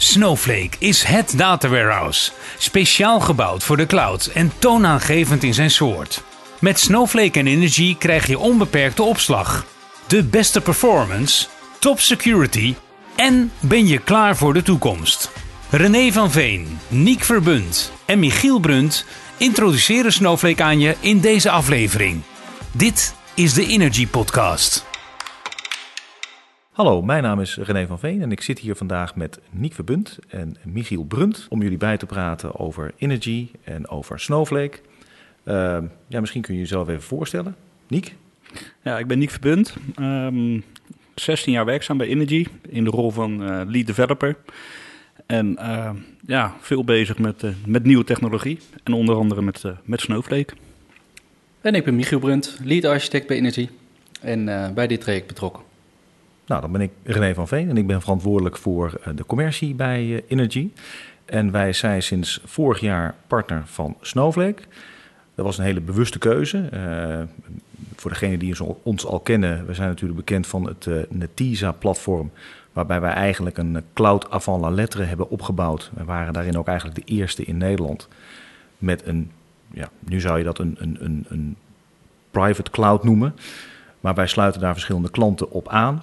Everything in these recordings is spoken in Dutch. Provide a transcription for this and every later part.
Snowflake is het data warehouse. Speciaal gebouwd voor de cloud en toonaangevend in zijn soort. Met Snowflake en Energy krijg je onbeperkte opslag, de beste performance, top security en ben je klaar voor de toekomst. René van Veen, Niek Verbund en Michiel Brunt introduceren Snowflake aan je in deze aflevering. Dit is de Energy Podcast. Hallo, mijn naam is René van Veen en ik zit hier vandaag met Niek Verbund en Michiel Brunt om jullie bij te praten over Energy en over Snowflake. Uh, ja, misschien kun je jezelf even voorstellen. Niek? Ja, ik ben Niek Verbund. Um, 16 jaar werkzaam bij Energy in de rol van uh, lead developer. En uh, ja, veel bezig met, uh, met nieuwe technologie en onder andere met, met Snowflake. En ik ben Michiel Brunt, lead architect bij Energy en bij dit traject betrokken. Nou, dan ben ik René van Veen en ik ben verantwoordelijk voor de commercie bij Energy. En wij zijn sinds vorig jaar partner van Snowflake. Dat was een hele bewuste keuze. Uh, voor degenen die ons al kennen, we zijn natuurlijk bekend van het uh, Netisa-platform, waarbij wij eigenlijk een cloud avant la lettre hebben opgebouwd. We waren daarin ook eigenlijk de eerste in Nederland met een, ja, nu zou je dat een, een, een, een private cloud noemen, maar wij sluiten daar verschillende klanten op aan.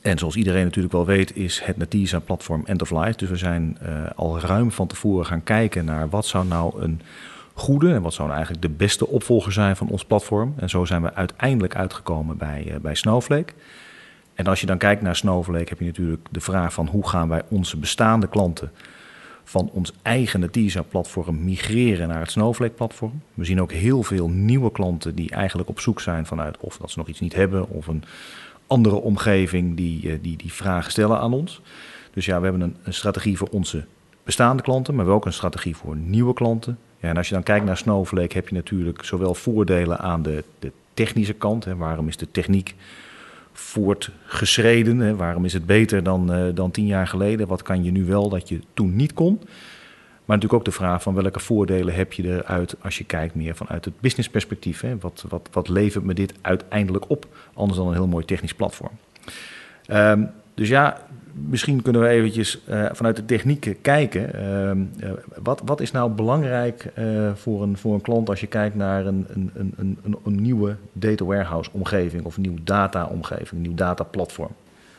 En zoals iedereen natuurlijk wel weet, is het Netisa-platform end of life. Dus we zijn uh, al ruim van tevoren gaan kijken naar wat zou nou een goede en wat zou nou eigenlijk de beste opvolger zijn van ons platform. En zo zijn we uiteindelijk uitgekomen bij, uh, bij Snowflake. En als je dan kijkt naar Snowflake, heb je natuurlijk de vraag van hoe gaan wij onze bestaande klanten van ons eigen Netisa-platform migreren naar het Snowflake-platform. We zien ook heel veel nieuwe klanten die eigenlijk op zoek zijn vanuit of dat ze nog iets niet hebben of een andere omgeving die uh, die, die vragen stellen aan ons. Dus ja, we hebben een, strategie voor onze bestaande klanten, maar ook een strategie voor nieuwe klanten. Ja, en als je dan kijkt naar Snowflake, heb je natuurlijk zowel voordelen aan de, de technische kant. Hè, waarom is de techniek voortgeschreden? Hè, waarom is het beter dan, uh, dan tien jaar geleden? Wat kan je nu wel dat je toen niet kon? Maar natuurlijk ook de vraag van welke voordelen heb je eruit als je kijkt meer vanuit het businessperspectief. Hè? Wat, wat, wat levert me dit uiteindelijk op, anders dan een heel mooi technisch platform? Um, dus ja, misschien kunnen we eventjes uh, vanuit de techniek kijken. Uh, uh, wat, wat is nou belangrijk voor, een, voor een klant als je kijkt naar een, een, een, een, een nieuwe data warehouse omgeving of een nieuwe data omgeving, een nieuw data platform?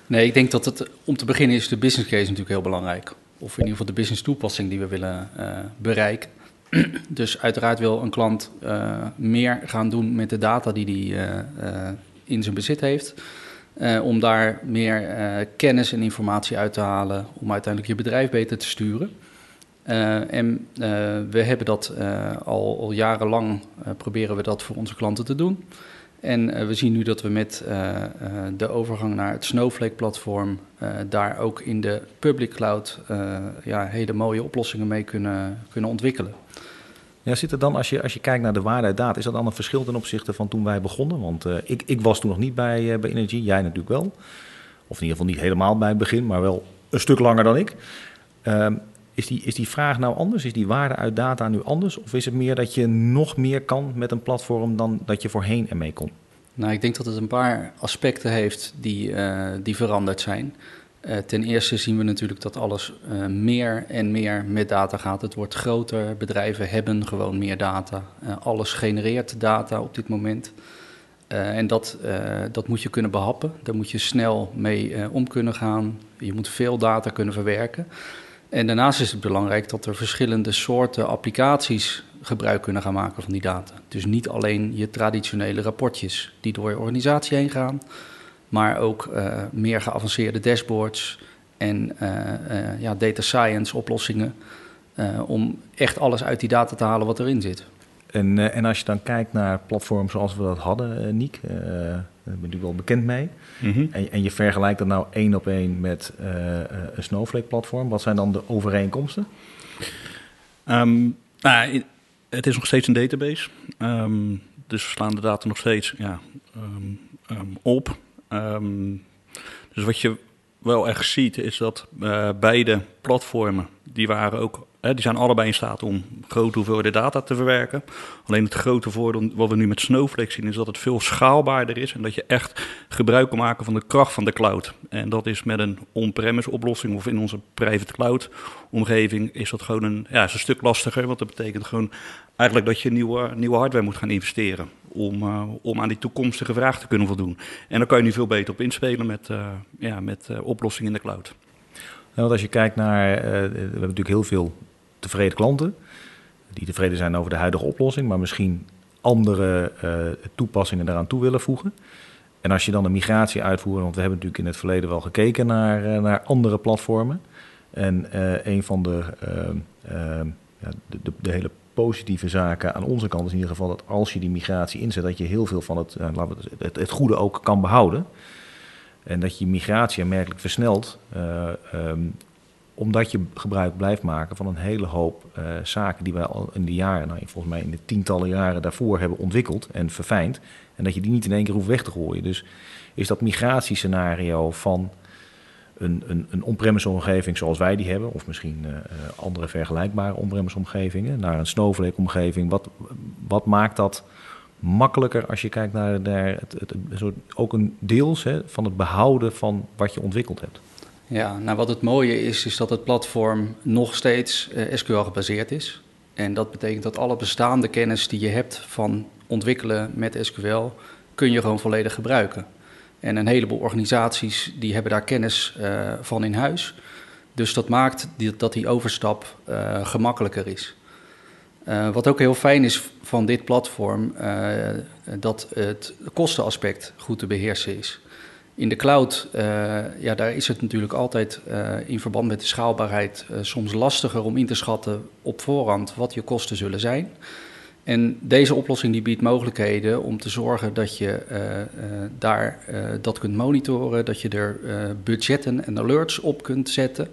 Nee, ik denk dat het om te beginnen is de business case natuurlijk heel belangrijk. Of in ieder geval de business toepassing die we willen bereiken. dus uiteraard wil een klant meer gaan doen met de data die hij in zijn bezit heeft. Om daar meer kennis en informatie uit te halen, om uiteindelijk je bedrijf beter te sturen. En we hebben dat al, al, jarenlang, proberen we dat voor onze klanten te doen. En we zien nu dat we met de overgang naar het Snowflake-platform daar ook in de public cloud ja, hele mooie oplossingen mee kunnen, kunnen ontwikkelen. Ja, zit er dan, als je, als je kijkt naar de waarde uit is dat dan een verschil ten opzichte van toen wij begonnen? Want ik, ik was toen nog niet bij, bij Energy, jij natuurlijk wel. Of in ieder geval niet helemaal bij het begin, maar wel een stuk langer dan ik. Uh, is, die, is die vraag nou anders? Is die waarde uit data nu anders? Of is het meer dat je nog meer kan met een platform dan dat je voorheen ermee kon? Nou, ik denk dat het een paar aspecten heeft die, uh, die veranderd zijn. Uh, ten eerste zien we natuurlijk dat alles uh, meer en meer met data gaat. Het wordt groter, bedrijven hebben gewoon meer data. Alles genereert data op dit moment. en dat, dat moet je kunnen behappen. Daar moet je snel mee om kunnen gaan. Je moet veel data kunnen verwerken. En daarnaast is het belangrijk dat er verschillende soorten applicaties gebruik kunnen gaan maken van die data. Dus niet alleen je traditionele rapportjes die door je organisatie heen gaan maar ook uh, meer geavanceerde dashboards en uh, uh, ja, data science oplossingen. om echt alles uit die data te halen wat erin zit. En, en als je dan kijkt naar platforms zoals we dat hadden, Niek, daar ben je wel bekend mee. Mm -hmm. en, en, je vergelijkt dat nou één op één met een Snowflake-platform. Wat zijn dan de overeenkomsten? Um, nou, het is nog steeds een database. Um, dus we slaan de data nog steeds ja, um, op. Dus wat je wel echt ziet is dat uh, beide platformen, die waren ook die zijn allebei in staat om grote hoeveelheden data te verwerken. Alleen het grote voordeel wat we nu met Snowflake zien is dat het veel schaalbaarder is en dat je echt gebruik kan maken van de kracht van de cloud. En dat is met een on-premise oplossing of in onze private cloud omgeving is dat gewoon een, ja, is een stuk lastiger. Want dat betekent gewoon eigenlijk dat je nieuwe, nieuwe hardware moet gaan investeren om, uh, om aan die toekomstige vraag te kunnen voldoen. En daar kan je nu veel beter op inspelen met, uh, ja, met uh, oplossingen in de cloud. Nou, want als je kijkt naar, we hebben natuurlijk heel veel tevreden klanten die tevreden zijn over de huidige oplossing, maar misschien andere toepassingen daaraan toe willen voegen. En als je dan een migratie uitvoert, want we hebben natuurlijk in het verleden wel gekeken naar, naar andere platformen. En een van de, de, de, de hele positieve zaken aan onze kant is in ieder geval dat als je die migratie inzet, dat je heel veel van het, uh, het, het, goede ook kan behouden. En dat je migratie aanmerkelijk versnelt, um, omdat je gebruik blijft maken van een hele hoop uh, zaken die wij al in de jaren, nou, volgens mij in de tientallen jaren daarvoor hebben ontwikkeld en verfijnd. En dat je die niet in één keer hoeft weg te gooien. Dus is dat migratiescenario van een, een, een on-premise omgeving zoals wij die hebben, of misschien uh, andere vergelijkbare on-premise omgevingen, naar een Snowflake omgeving. Wat, wat maakt dat makkelijker als je kijkt naar, naar het, het, het, ook een deels hè, van het behouden van wat je ontwikkeld hebt? Ja, nou wat het mooie is, is dat het platform nog steeds uh, SQL gebaseerd is. En dat betekent dat alle bestaande kennis die je hebt van ontwikkelen met SQL, kun je gewoon volledig gebruiken. En een heleboel organisaties die hebben daar kennis uh, van in huis. Dus dat maakt dat die overstap uh, gemakkelijker is. Wat ook heel fijn is van dit platform, dat het kostenaspect goed te beheersen is. In de cloud, ja, daar is het natuurlijk altijd in verband met de schaalbaarheid soms lastiger om in te schatten op voorhand wat je kosten zullen zijn. En deze oplossing die biedt mogelijkheden om te zorgen dat je daar dat kunt monitoren, dat je er budgetten en alerts op kunt zetten,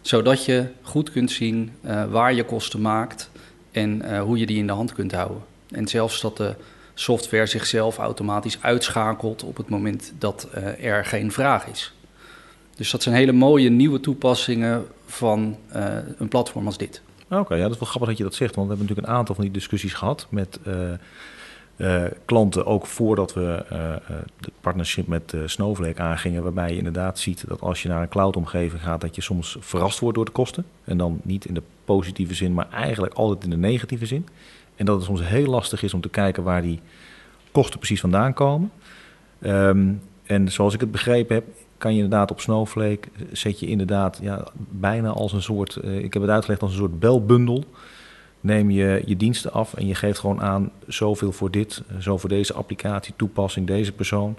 zodat je goed kunt zien waar je kosten maakt en hoe je die in de hand kunt houden. En zelfs dat de software zichzelf automatisch uitschakelt op het moment dat er geen vraag is. Dus dat zijn hele mooie nieuwe toepassingen van een platform als dit. Oké, okay, ja, dat is wel grappig dat je dat zegt. Want we hebben natuurlijk een aantal van die discussies gehad met uh, klanten, ook voordat we de partnership met Snowflake aangingen, waarbij je inderdaad ziet dat als je naar een cloud-omgeving gaat, dat je soms verrast wordt door de kosten. En dan niet in de positieve zin, maar eigenlijk altijd in de negatieve zin. En dat het soms heel lastig is om te kijken waar die kosten precies vandaan komen. Um, en zoals ik het begrepen heb, kan je inderdaad op Snowflake, zet je inderdaad ja, bijna als een soort, uh, ik heb het uitgelegd als een soort belbundel. Neem je je diensten af en je geeft gewoon aan zoveel voor dit, zo voor deze applicatie, toepassing, deze persoon.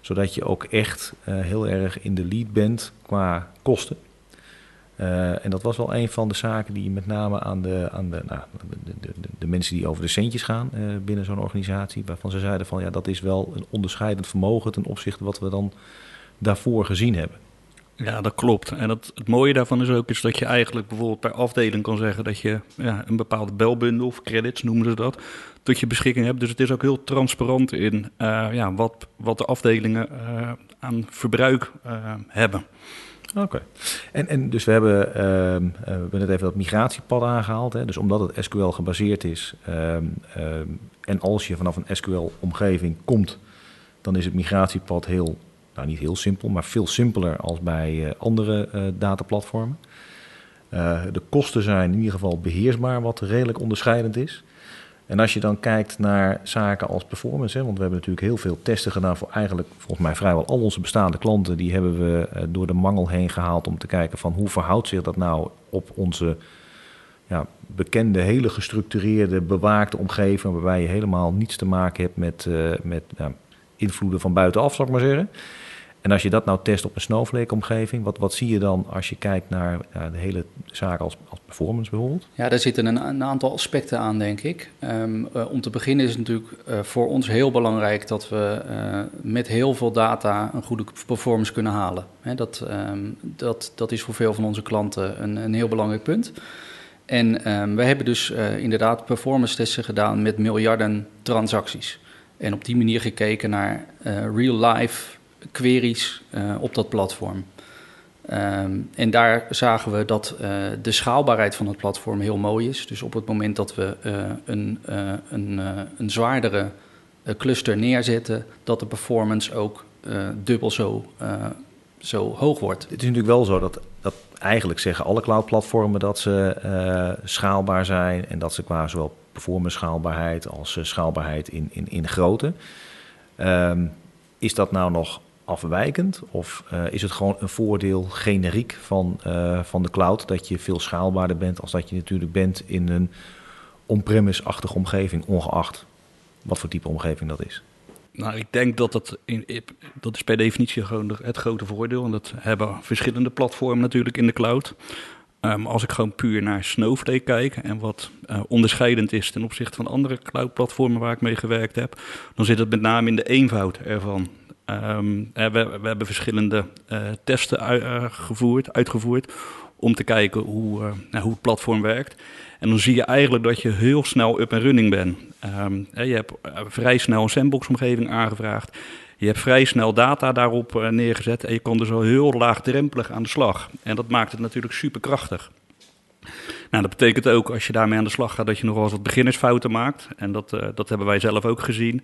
Zodat je ook echt heel erg in de lead bent qua kosten. Uh, en dat was wel een van de zaken die met name aan de, aan de, nou, de, de, de, mensen die over de centjes gaan uh, binnen zo'n organisatie, waarvan ze zeiden van ja, dat is wel een onderscheidend vermogen ten opzichte wat we dan daarvoor gezien hebben. Ja, dat klopt. En het, mooie daarvan is ook is dat je eigenlijk bijvoorbeeld per afdeling kan zeggen dat je ja, een bepaalde belbundel of credits noemen ze dat, tot je beschikking hebt. Dus het is ook heel transparant in uh, ja, wat, wat de afdelingen aan verbruik hebben. Oké. En, en dus we hebben, uh, we hebben net even dat migratiepad aangehaald. Hè? Dus omdat het SQL gebaseerd is uh, uh, en als je vanaf een SQL-omgeving komt, dan is het migratiepad heel nou niet heel simpel, maar veel simpeler als bij uh, andere uh, dataplatformen. De kosten zijn in ieder geval beheersbaar, wat redelijk onderscheidend is. En als je dan kijkt naar zaken als performance, hè, want we hebben natuurlijk heel veel testen gedaan voor eigenlijk volgens mij vrijwel al onze bestaande klanten, die hebben we door de mangel heen gehaald om te kijken van hoe verhoudt zich dat nou op onze ja, bekende, hele gestructureerde, bewaakte omgeving, waarbij je helemaal niets te maken hebt met, met ja, invloeden van buitenaf, zal ik maar zeggen. En als je dat nou test op een Snowflake-omgeving, wat, wat zie je dan als je kijkt naar de hele zaak als, als performance bijvoorbeeld? Ja, daar zitten een, een aantal aspecten aan, denk ik. Um, uh, om te beginnen is het natuurlijk uh, voor ons heel belangrijk dat we uh, met heel veel data een goede performance kunnen halen. Dat, um, dat, dat is voor veel van onze klanten een, een heel belangrijk punt. En um, we hebben dus inderdaad performance testen gedaan met miljarden transacties. En op die manier gekeken naar real-life queries uh, op dat platform. Ehm, en daar zagen we dat de schaalbaarheid van het platform heel mooi is. Dus op het moment dat we een, een, een zwaardere cluster neerzetten, dat de performance ook dubbel zo, zo hoog wordt. Het is natuurlijk wel zo dat, dat eigenlijk zeggen alle cloud-platformen dat ze schaalbaar zijn en dat ze qua zowel performance schaalbaarheid als schaalbaarheid in, in, in grootte. Um, is dat nou nog afwijkend? Of uh, is het gewoon een voordeel generiek van, uh, van de cloud dat je veel schaalbaarder bent als dat je natuurlijk bent in een on-premise-achtige omgeving, ongeacht wat voor type omgeving dat is? Nou, ik denk dat dat, in, dat is per definitie gewoon het grote voordeel. En dat hebben verschillende platformen natuurlijk in de cloud. Um, als ik gewoon puur naar Snowflake kijk en wat uh, onderscheidend is ten opzichte van andere cloud-platformen waar ik mee gewerkt heb, dan zit het met name in de eenvoud ervan. Um, we, we, hebben verschillende uh, testen uitgevoerd, uitgevoerd om te kijken hoe, uh, hoe het platform werkt. En dan zie je eigenlijk dat je heel snel up en running bent. Um, je hebt vrij snel een sandbox-omgeving aangevraagd. Je hebt vrij snel data daarop neergezet en je kon dus al heel laagdrempelig aan de slag. En dat maakt het natuurlijk superkrachtig. Nou, dat betekent ook als je daarmee aan de slag gaat dat je nog wel eens wat beginnersfouten maakt. En dat, dat hebben wij zelf ook gezien.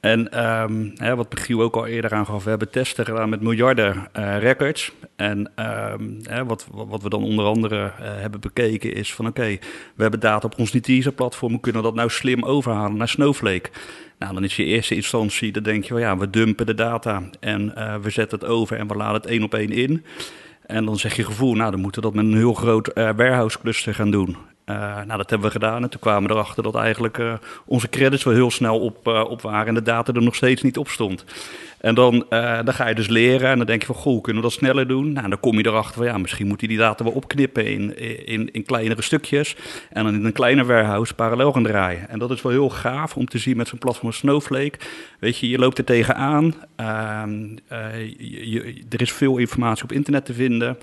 En um, hè, wat Michiel ook al eerder aangaf, we hebben testen gedaan met miljarden uh, records. En um, hè, wat, wat we dan onder andere uh, hebben bekeken is van oké, we hebben data op ons Netezza-platform, hoe kunnen we dat nou slim overhalen naar Snowflake? Nou, dan is je eerste instantie, dan denk je, well, ja, we dumpen de data en uh, we zetten het over en we laden het één op één in. En dan zeg je gevoel, nou, dan moeten we dat met een heel groot uh, warehouse cluster gaan doen. Uh, nou, dat hebben we gedaan en toen kwamen we erachter dat eigenlijk uh, onze credits wel heel snel op, uh, op waren en de data er nog steeds niet op stond. En dan, dan ga je dus leren en dan denk je van, goh, kunnen we dat sneller doen? Nou, dan kom je erachter van, ja, misschien moet je die data wel opknippen in, in, in kleinere stukjes en dan in een kleiner warehouse parallel gaan draaien. En dat is wel heel gaaf om te zien met zo'n platform Snowflake. Weet je, je loopt er tegenaan, ehm, er is veel informatie op internet te vinden.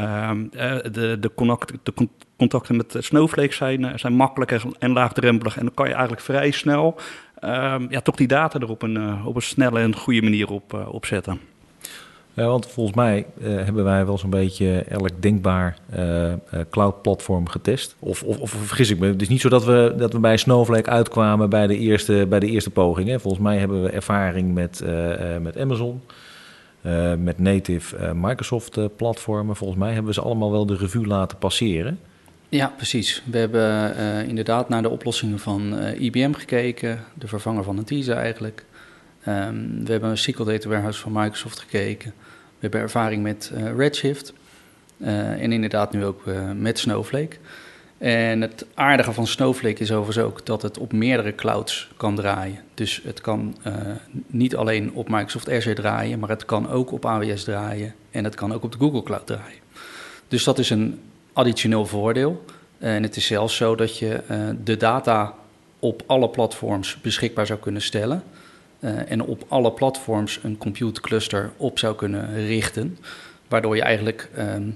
Um, de, de, connect, de contacten met Snowflake zijn, zijn makkelijk en laagdrempelig. En dan kan je eigenlijk vrij snel um, ja, toch die data er op een, uh, op een snelle en goede manier op, uh, zetten. Ja, want volgens mij uh, hebben wij wel zo'n beetje elk denkbaar cloud-platform getest. Of, of, of, vergis ik me, het is niet zo dat we, dat we bij Snowflake uitkwamen bij de eerste, bij de eerste poging. Hè. Volgens mij hebben we ervaring met, met Amazon. Uh, met native uh, Microsoft uh, platformen. Volgens mij hebben we ze allemaal wel de revue laten passeren. Ja, precies. We hebben inderdaad naar de oplossingen van IBM gekeken, de vervanger van Netezza eigenlijk. Um, we hebben een SQL Data Warehouse van Microsoft gekeken. We hebben ervaring met Redshift en inderdaad nu ook met Snowflake. En het aardige van Snowflake is overigens ook dat het op meerdere clouds kan draaien. Dus het kan niet alleen op Microsoft Azure draaien, maar het kan ook op AWS draaien en het kan ook op de Google Cloud draaien. Dus dat is een additioneel voordeel. En het is zelfs zo dat je uh, de data op alle platforms beschikbaar zou kunnen stellen. Uh, en op alle platforms een compute cluster op zou kunnen richten. Waardoor je eigenlijk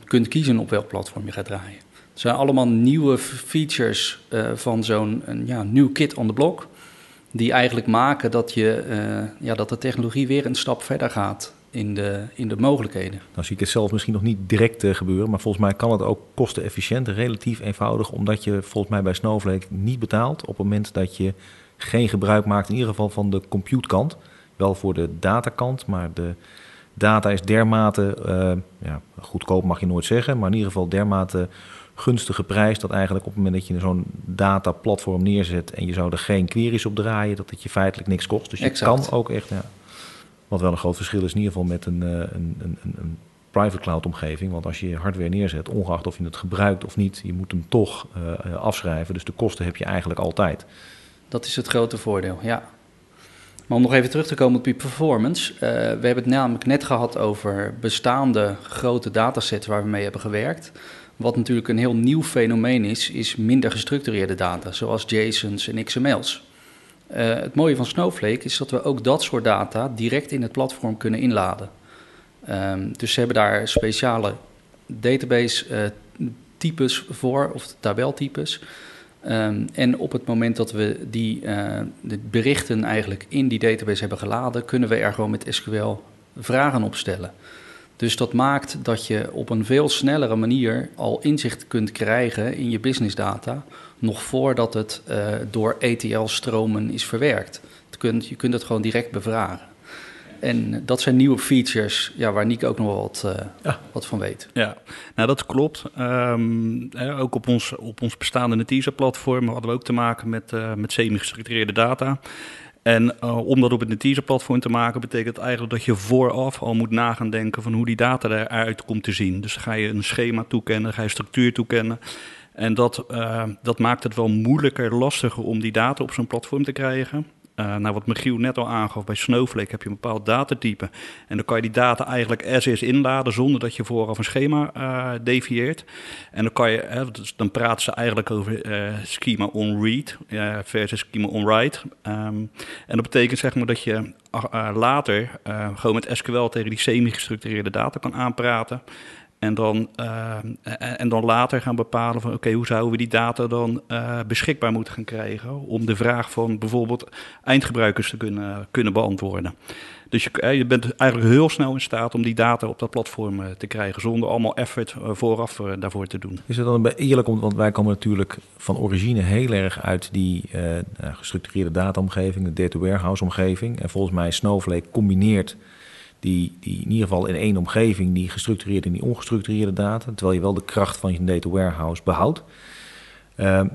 kunt kiezen op welk platform je gaat draaien. Het zijn allemaal nieuwe features van zo'n ja, nieuw kit on the block. Die eigenlijk maken dat, je, ja, dat de technologie weer een stap verder gaat in de, in de mogelijkheden. Nou zie ik het zelf misschien nog niet direct uh, gebeuren, maar volgens mij kan het ook kostenefficiënt, relatief eenvoudig, omdat je volgens mij bij Snowflake niet betaalt op het moment dat je geen gebruik maakt, in ieder geval van de compute kant. Wel voor de datakant, maar de data is dermate, uh, ja, goedkoop mag je nooit zeggen, maar in ieder geval dermate gunstige prijs. Dat eigenlijk op het moment dat je zo'n dataplatform neerzet en je zou er geen queries op draaien, dat het je feitelijk niks kost. Dus je exact. kan ook echt, ja, wat wel een groot verschil is in ieder geval met een, een, een, een private cloud omgeving. Want als je hardware neerzet, ongeacht of je het gebruikt of niet, je moet hem toch uh, afschrijven. Dus de kosten heb je eigenlijk altijd. Dat is het grote voordeel, ja. Maar om nog even terug te komen op die performance. We hebben het namelijk net gehad over bestaande grote datasets waar we mee hebben gewerkt. Wat natuurlijk een heel nieuw fenomeen is, is minder gestructureerde data, zoals JSON's en XML's. Uh, het mooie van Snowflake is dat we ook dat soort data direct in het platform kunnen inladen. Um, dus ze hebben daar speciale database-types uh, voor, of tabeltypes. Um, en op het moment dat we die uh, de berichten eigenlijk in die database hebben geladen, kunnen we er gewoon met SQL vragen op stellen. Dus dat maakt dat je op een veel snellere manier al inzicht kunt krijgen in je business data, nog voordat het uh, door ETL-stromen is verwerkt. Je kunt, je kunt het gewoon direct bevragen. En dat zijn nieuwe features ja, waar Nick ook nog wat, uh, ja. wat van weet. Ja, nou dat klopt. Um, ook op ons, op ons bestaande teaser-platform hadden we ook te maken met, uh, met semi-gestructureerde data. En uh, om dat op het Netezia-platform te maken, betekent eigenlijk dat je vooraf al moet nagaan denken van hoe die data eruit komt te zien. Dus ga je een schema toekennen, ga je structuur toekennen. En dat, uh, dat maakt het wel moeilijker, lastiger om die data op zo'n platform te krijgen. Uh, nou, wat Michiel net al aangaf, bij Snowflake heb je een bepaald datatype. En dan kan je die data eigenlijk as is inladen zonder dat je vooraf een schema uh, devieert. En dan kan je, hè, dus dan praten ze eigenlijk over schema on read versus schema on write. Um, en dat betekent zeg maar dat je later gewoon met SQL tegen die semi-gestructureerde data kan aanpraten. En dan, uh, en dan later gaan bepalen van oké, hoe zouden we die data dan uh, beschikbaar moeten gaan krijgen om de vraag van bijvoorbeeld eindgebruikers te kunnen, kunnen beantwoorden. Dus je, je bent eigenlijk heel snel in staat om die data op dat platform te krijgen, zonder allemaal effort vooraf daarvoor te doen. Is het dan eerlijk, want wij komen natuurlijk van origine heel erg uit die uh, gestructureerde dataomgeving, de data warehouse omgeving. En volgens mij Snowflake combineert die, die in ieder geval in één omgeving die gestructureerde en die ongestructureerde data, terwijl je wel de kracht van je data warehouse behoudt. Um,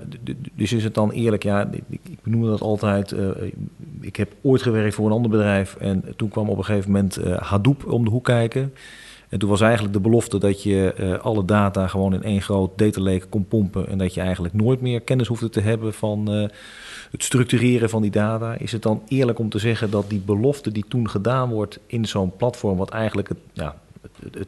dus is het dan eerlijk, ja, ik, ik dat altijd. Uh, ik heb ooit gewerkt voor een ander bedrijf en toen kwam op een gegeven moment uh, Hadoop om de hoek kijken. En toen was eigenlijk de belofte dat je uh, alle data gewoon in één groot data lake kon pompen en dat je eigenlijk nooit meer kennis hoefde te hebben van het structureren van die data. Is het dan eerlijk om te zeggen dat die belofte die toen gedaan wordt in zo'n platform, wat eigenlijk het, ja, het,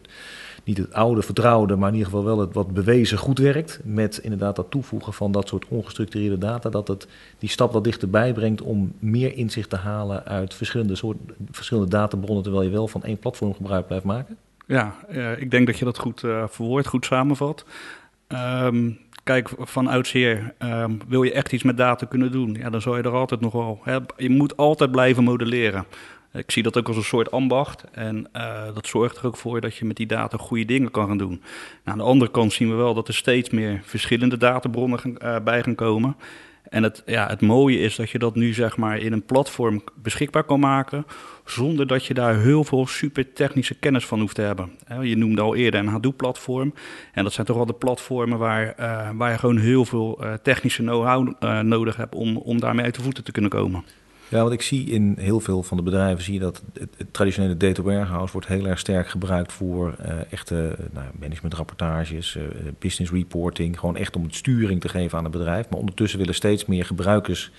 niet het oude vertrouwde, maar in ieder geval wel het wat bewezen goed werkt, met inderdaad dat toevoegen van dat soort ongestructureerde data, dat het die stap wat dichterbij brengt om meer inzicht te halen uit verschillende, soort, verschillende databronnen, terwijl je wel van één platform gebruik blijft maken? Ja, uh, ik denk dat je dat goed uh, verwoord, goed samenvat. Um, kijk, van oudsher, um, wil je echt iets met data kunnen doen, ja, dan zou je er altijd nog wel. Je moet altijd blijven modelleren. Ik zie dat ook als een soort ambacht. En uh, dat zorgt er ook voor dat je met die data goede dingen kan gaan doen. Nou, aan de andere kant zien we wel dat er steeds meer verschillende databronnen gaan, bij gaan komen. En het, ja, het mooie is dat je dat nu zeg maar in een platform beschikbaar kan maken. Zonder dat je daar heel veel super technische kennis van hoeft te hebben. Je noemde al eerder een Hadoop-platform. En dat zijn toch wel de platformen waar, uh, waar je gewoon heel veel uh, technische know-how uh, nodig hebt om, om daarmee uit de voeten te kunnen komen. Ja, want ik zie in heel veel van de bedrijven zie je dat het, traditionele data warehouse wordt heel erg sterk gebruikt voor uh, echte nou, managementrapportages, uh, business reporting, gewoon echt om het sturing te geven aan het bedrijf. Maar ondertussen willen steeds meer gebruikers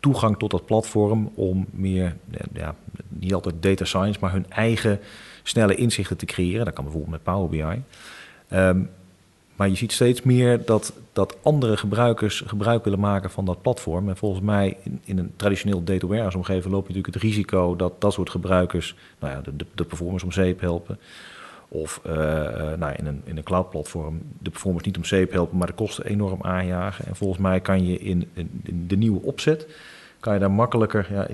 toegang tot dat platform om meer, ja, niet altijd data science, maar hun eigen snelle inzichten te creëren. Dat kan bijvoorbeeld met Power BI. Um, maar je ziet steeds meer dat, dat andere gebruikers gebruik willen maken van dat platform. En volgens mij in, in een traditioneel data warehouse omgeving loop je natuurlijk het risico dat dat soort gebruikers nou ja, de, de performance om zeep helpen. Of uh, nou, in een, in een cloud platform de performance niet om zeep helpen, maar de kosten enorm aanjagen. En volgens mij kan je in, in, in de nieuwe opzet, kan je daar makkelijker ja,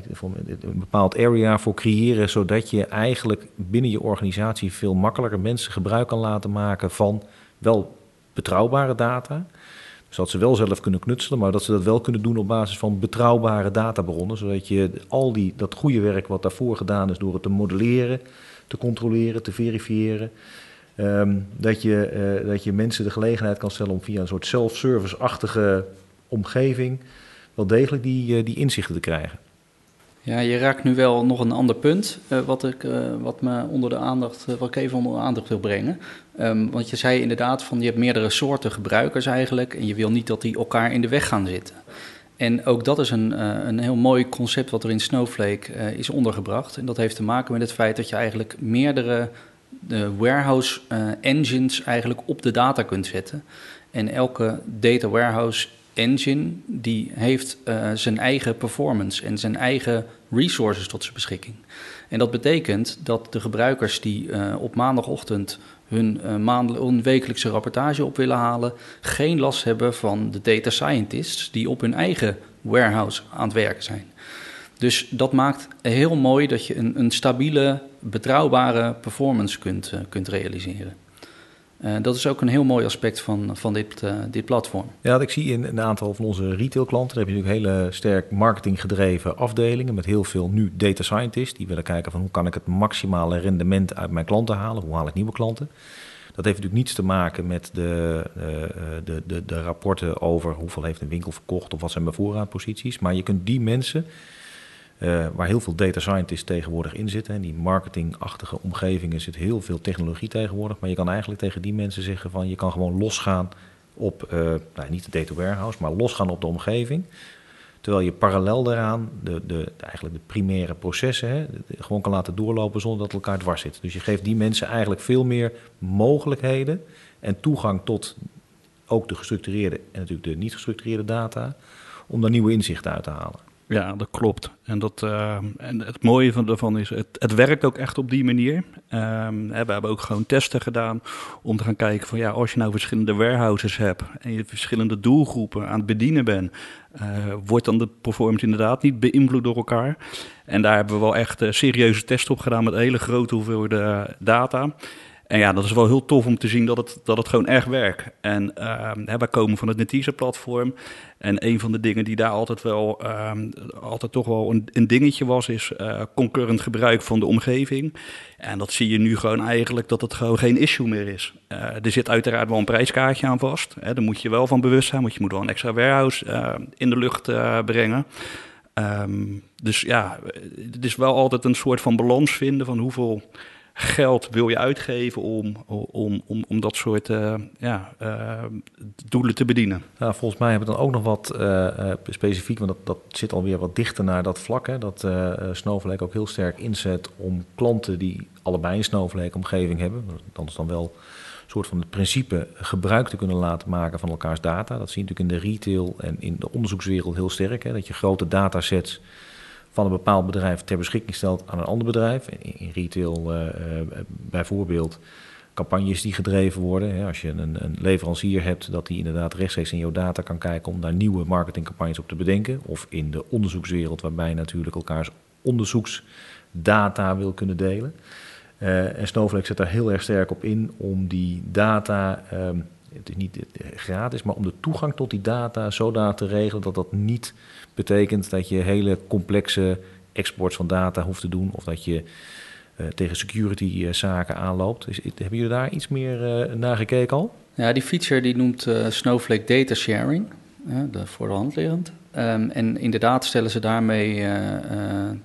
een bepaald area voor creëren, zodat je eigenlijk binnen je organisatie veel makkelijker mensen gebruik kan laten maken van wel betrouwbare data. Dus dat ze wel zelf kunnen knutselen, maar dat ze dat wel kunnen doen op basis van betrouwbare databronnen. Zodat je al die, dat goede werk wat daarvoor gedaan is door het te modelleren, te controleren, te verifiëren. Um, dat, je, uh, dat je mensen de gelegenheid kan stellen om via een soort self-service-achtige omgeving wel degelijk die, uh, die inzichten te krijgen. Ja, je raakt nu wel nog een ander punt, uh, wat, ik, uh, wat me onder de aandacht, uh, wat ik even onder de aandacht wil brengen. Um, want je zei inderdaad van je hebt meerdere soorten gebruikers eigenlijk en je wil niet dat die elkaar in de weg gaan zitten. En ook dat is een, een heel mooi concept wat er in Snowflake is ondergebracht. En dat heeft te maken met het feit dat je eigenlijk meerdere warehouse engines eigenlijk op de data kunt zetten. En elke data warehouse engine die heeft uh, zijn eigen performance en zijn eigen resources tot zijn beschikking. En dat betekent dat de gebruikers die uh, op maandagochtend hun, uh, wekelijkse rapportage op willen halen, geen last hebben van de data scientists die op hun eigen warehouse aan het werken zijn. Dus dat maakt heel mooi dat je een, een stabiele, betrouwbare performance kunt, kunt realiseren. Uh, dat is ook een heel mooi aspect van, van dit, uh, dit platform. Ja, ik zie in een aantal van onze retailklanten, heb je natuurlijk hele sterk marketinggedreven afdelingen met heel veel nu data scientists die willen kijken van hoe kan ik het maximale rendement uit mijn klanten halen, hoe haal ik nieuwe klanten. Dat heeft natuurlijk niets te maken met de, uh, de, de, de rapporten over hoeveel heeft een winkel verkocht of wat zijn mijn voorraadposities. Maar je kunt die mensen uh, waar heel veel data scientists tegenwoordig in zitten. En die marketingachtige omgevingen zit heel veel technologie tegenwoordig. Maar je kan eigenlijk tegen die mensen zeggen van je kan gewoon losgaan op, uh, nou, niet de data warehouse, maar losgaan op de omgeving. Terwijl je parallel daaraan de, de, eigenlijk de primaire processen gewoon kan laten doorlopen zonder dat elkaar dwars zit. Dus je geeft die mensen eigenlijk veel meer mogelijkheden en toegang tot ook de gestructureerde en natuurlijk de niet gestructureerde data om daar nieuwe inzichten uit te halen. Ja, dat klopt. En, dat, uh, en het mooie van daarvan is, het, het werkt ook echt op die manier. Um, we hebben ook gewoon testen gedaan om te gaan kijken van ja, als je nou verschillende warehouses hebt en je verschillende doelgroepen aan het bedienen bent, uh, wordt dan de performance inderdaad niet beïnvloed door elkaar. En daar hebben we wel echt uh, serieuze tests op gedaan met hele grote hoeveelheden data. En ja, dat is wel heel tof om te zien dat het, dat het gewoon echt werkt. En uh, wij komen van het Netisa-platform. En een van de dingen die daar altijd wel, uh, altijd toch wel een, dingetje was, is uh, concurrent gebruik van de omgeving. En dat zie je nu gewoon eigenlijk dat het gewoon geen issue meer is. Uh, er zit uiteraard wel een prijskaartje aan vast. Hè, daar moet je wel van bewust zijn, want je moet wel een extra warehouse uh, in de lucht brengen. Um, dus ja, het is wel altijd een soort van balans vinden van hoeveel geld wil je uitgeven om, om, om, om dat soort uh, ja, uh, doelen te bedienen? Volgens mij hebben we dan ook nog wat uh, specifiek, want dat, dat zit alweer wat dichter naar dat vlak. Hè, dat Snowflake ook heel sterk inzet om klanten die allebei een Snowflake-omgeving hebben, dan is dan wel een soort van het principe gebruik te kunnen laten maken van elkaars data. Dat zie je natuurlijk in de retail en in de onderzoekswereld heel sterk. Hè, dat je grote datasets van een bepaald bedrijf ter beschikking stelt aan een ander bedrijf. In, retail uh, bijvoorbeeld campagnes die gedreven worden. Als je een, een, leverancier hebt, dat die inderdaad rechtstreeks in jouw data kan kijken om daar nieuwe marketingcampagnes op te bedenken. Of in de onderzoekswereld, waarbij je natuurlijk elkaars onderzoeksdata wil kunnen delen. Uh, en Snowflake zet daar heel erg sterk op in om die data. Um, het is niet gratis, maar om de toegang tot die data zodanig te regelen dat dat niet betekent dat je hele complexe exports van data hoeft te doen of dat je uh, tegen security uh, zaken aanloopt. Is, hebben jullie daar iets meer uh, naar gekeken al? Ja, die feature die noemt Snowflake Data Sharing, de voor de. Um, en inderdaad stellen ze daarmee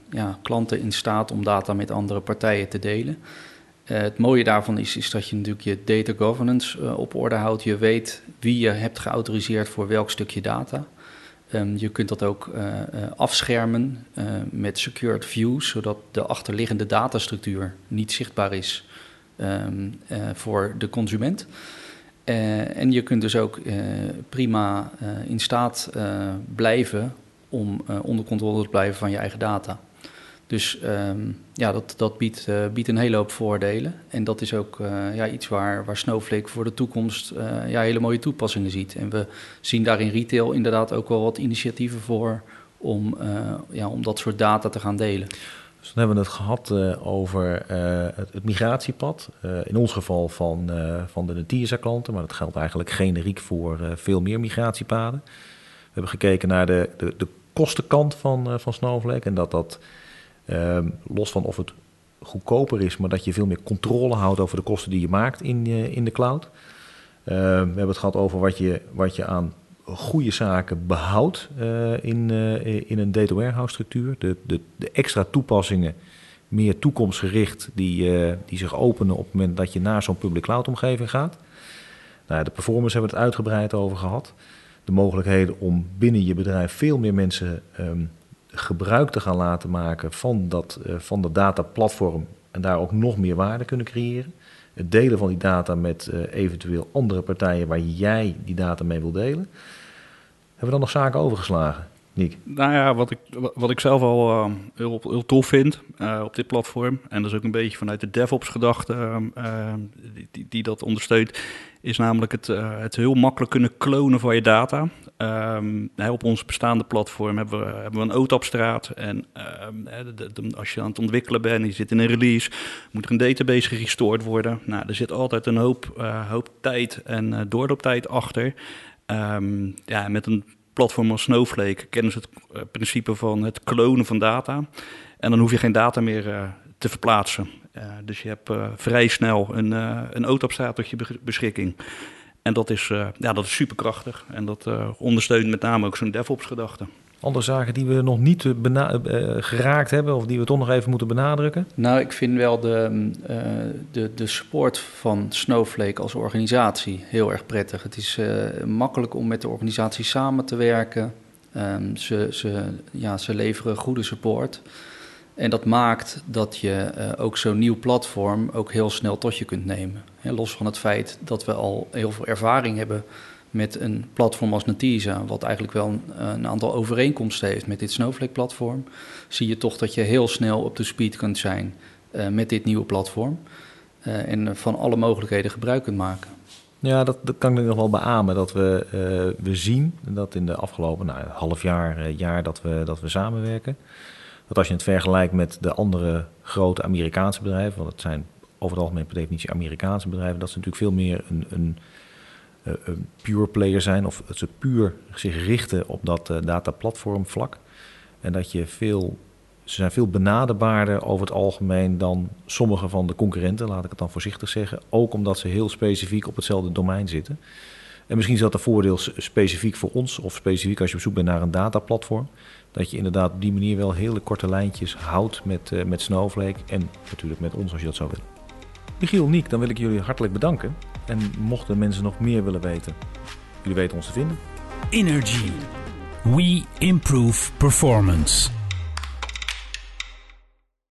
ja, klanten in staat om data met andere partijen te delen. het mooie daarvan is, is dat je natuurlijk je data governance op orde houdt. Je weet wie je hebt geautoriseerd voor welk stukje data. Um, je kunt dat ook uh, uh, afschermen uh, met secured views, zodat de achterliggende datastructuur niet zichtbaar is um, voor de consument. en je kunt dus ook prima in staat blijven om onder controle te blijven van je eigen data. Dus um, ja, dat, dat biedt, uh, biedt een hele hoop voordelen. En dat is ook uh, ja, iets waar, waar Snowflake voor de toekomst uh, ja, hele mooie toepassingen ziet. En we zien daar in retail inderdaad ook wel wat initiatieven voor om, ja, om dat soort data te gaan delen. Dus dan hebben we het gehad over het, het, migratiepad. in ons geval van, van de Netisa-klanten, maar dat geldt eigenlijk generiek voor veel meer migratiepaden. We hebben gekeken naar de, de, de kostenkant van, van Snowflake en dat dat Um, los van of het goedkoper is, maar dat je veel meer controle houdt over de kosten die je maakt in, uh, in de cloud. Uh, we hebben het gehad over wat je, wat je aan goede zaken behoudt uh, in, in een data warehouse structuur. De, de, de extra toepassingen, meer toekomstgericht, die, die zich openen op het moment dat je naar zo'n public cloud omgeving gaat. Nou, de performance hebben we het uitgebreid over gehad. De mogelijkheden om binnen je bedrijf veel meer mensen um, gebruik te gaan laten maken van dat, uh, van dat dataplatform en daar ook nog meer waarde kunnen creëren. Het delen van die data met uh, eventueel andere partijen waar jij die data mee wil delen. Hebben we dan nog zaken overgeslagen, Nick? Nou ja, wat ik, wat ik zelf al uh, heel, tof vind op dit platform, en dat is ook een beetje vanuit de DevOps-gedachte die, die, die, dat ondersteunt, is namelijk het, het heel makkelijk kunnen klonen van je data. Um, op ons bestaande platform hebben we, hebben we een OTAP-straat. En um, als je aan het ontwikkelen bent en je zit in een release, moet er een database gerestored worden. Nou, er zit altijd een hoop, hoop tijd en doorlooptijd achter. Um, ja, met een platform als Snowflake kennen ze het uh, principe van het klonen van data. En dan hoef je geen data meer uh, te verplaatsen. Uh, dus je hebt vrij snel een, een OTAP-staat tot je beschikking. En dat is, ja, dat is superkrachtig. En dat ondersteunt met name ook zo'n DevOps-gedachte. Andere zaken die we nog niet geraakt hebben of die we toch nog even moeten benadrukken? Nou, ik vind wel de, uh, de, de support van Snowflake als organisatie heel erg prettig. Het is makkelijk om met de organisatie samen te werken. Um, ze, ze, ja, ze leveren goede support. En dat maakt dat je ook zo'n nieuw platform ook heel snel tot je kunt nemen. Los van het feit dat we al heel veel ervaring hebben met een platform als Netisa, wat eigenlijk wel een, aantal overeenkomsten heeft met dit Snowflake-platform, zie je toch dat je heel snel op de speed kunt zijn uh, met dit nieuwe platform uh, en van alle mogelijkheden gebruik kunt maken. Ja, dat, dat kan ik nog wel beamen. Dat we, uh, we zien dat in de afgelopen nou, half jaar, jaar dat we, dat we samenwerken. Dat als je het vergelijkt met de andere grote Amerikaanse bedrijven, want het zijn over het algemeen per definitie Amerikaanse bedrijven, dat ze natuurlijk veel meer een, een pure player zijn of dat ze puur zich richten op dat uh, dataplatform vlak. En dat je veel, ze zijn veel benaderbaarder over het algemeen dan sommige van de concurrenten, laat ik het dan voorzichtig zeggen. Ook omdat ze heel specifiek op hetzelfde domein zitten. En misschien is dat een voordeel specifiek voor ons, of specifiek als je op zoek bent naar een dataplatform. Dat je inderdaad op die manier wel hele korte lijntjes houdt met, met Snowflake en natuurlijk met ons als je dat zou willen. Michiel, Niek, dan wil ik jullie hartelijk bedanken. En mochten mensen nog meer willen weten, jullie weten ons te vinden. Energy. We improve performance.